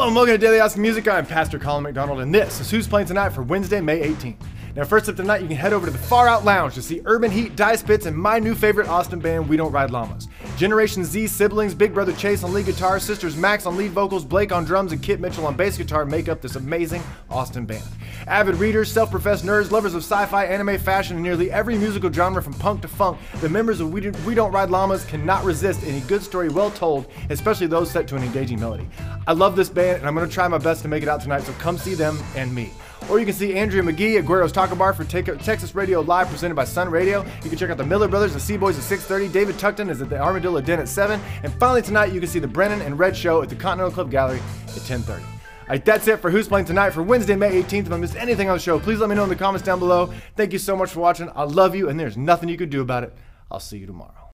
Hello and welcome to Daily Austin Music. I'm Pastor Colin McDonald, and this is Who's Playing Tonight for Wednesday, May 18th. Now, first up tonight, you can head over to the Far Out Lounge to see Urban Heat, Dice Spits, and my new favorite Austin band, We Don't Ride Llamas. Generation Z siblings, Big Brother Chase on lead guitar, Sisters Max on lead vocals, Blake on drums, and Kit Mitchell on bass guitar make up this amazing Austin band. Avid readers, self professed nerds, lovers of sci fi, anime, fashion, and nearly every musical genre from punk to funk, the members of We Don't, Ride Llamas cannot resist any good story well told, especially those set to an engaging melody. I love this band, and I'm going to try my best to make it out tonight, so come see them and me. Or you can see Andrea McGee at Guero's Taco Bar for Texas Radio Live presented by Sun Radio. You can check out the Miller Brothers and Seaboys at 6.30. David Tuckton is at the Armadillo Den at 7. And finally tonight, you can see the Brennan and Red Show at the Continental Club Gallery at 10.30. All right, that's it for Who's Playing Tonight for Wednesday, May 18th. If I missed anything on the show, please let me know in the comments down below. Thank you so much for watching. I love you, and there's nothing you can do about it. I'll see you tomorrow.